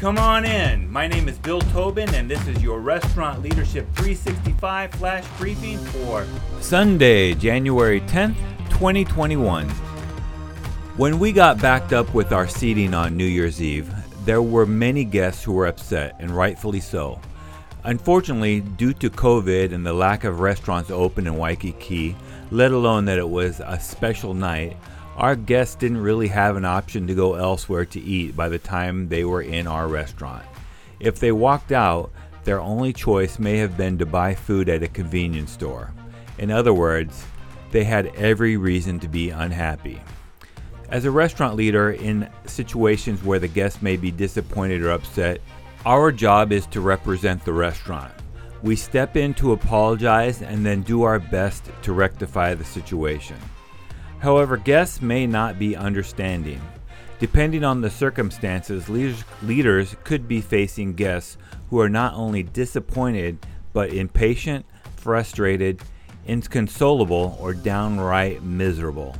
Come on in. My name is Bill Tobin, and this is your Restaurant Leadership 365 flash briefing for Sunday, January 10th, 2021. When we got backed up with our seating on New Year's Eve, there were many guests who were upset, and rightfully so. Unfortunately, due to COVID and the lack of restaurants open in Waikiki, let alone that it was a special night, our guests didn't really have an option to go elsewhere to eat by the time they were in our restaurant. If they walked out, their only choice may have been to buy food at a convenience store. In other words, they had every reason to be unhappy. As a restaurant leader, in situations where the guest may be disappointed or upset, our job is to represent the restaurant. We step in to apologize and then do our best to rectify the situation. However, guests may not be understanding. Depending on the circumstances, leaders, could be facing guests who are not only disappointed, but impatient, frustrated, inconsolable, or downright miserable.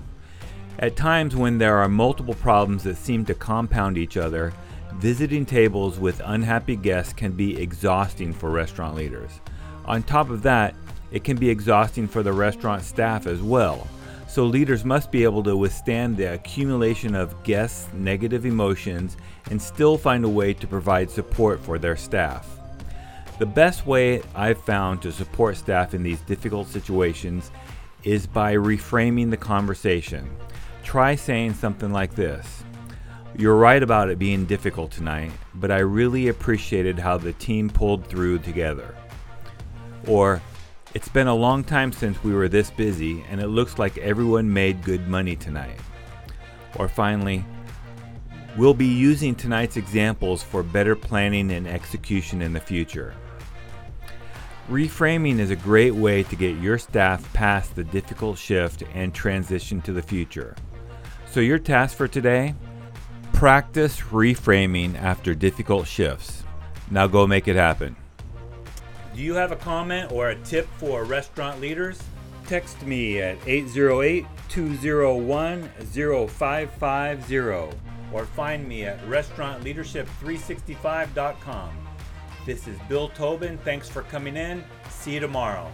At times, when there are multiple problems that seem to compound each other, visiting tables with unhappy guests can be exhausting for restaurant leaders. On top of that, it can be exhausting for the restaurant staff as well. So, leaders must be able to withstand the accumulation of guests' negative emotions and still find a way to provide support for their staff. The best way I've found to support staff in these difficult situations is by reframing the conversation. Try saying something like this You're right about it being difficult tonight, but I really appreciated how the team pulled through together. Or, it's been a long time since we were this busy, and it looks like everyone made good money tonight. Or finally, we'll be using tonight's examples for better planning and execution in the future. Reframing is a great way to get your staff past the difficult shift and transition to the future. So, your task for today? Practice reframing after difficult shifts. Now go make it happen. Do you have a comment or a tip for restaurant leaders? Text me at 808 201 0550 or find me at restaurantleadership365.com. This is Bill Tobin. Thanks for coming in. See you tomorrow.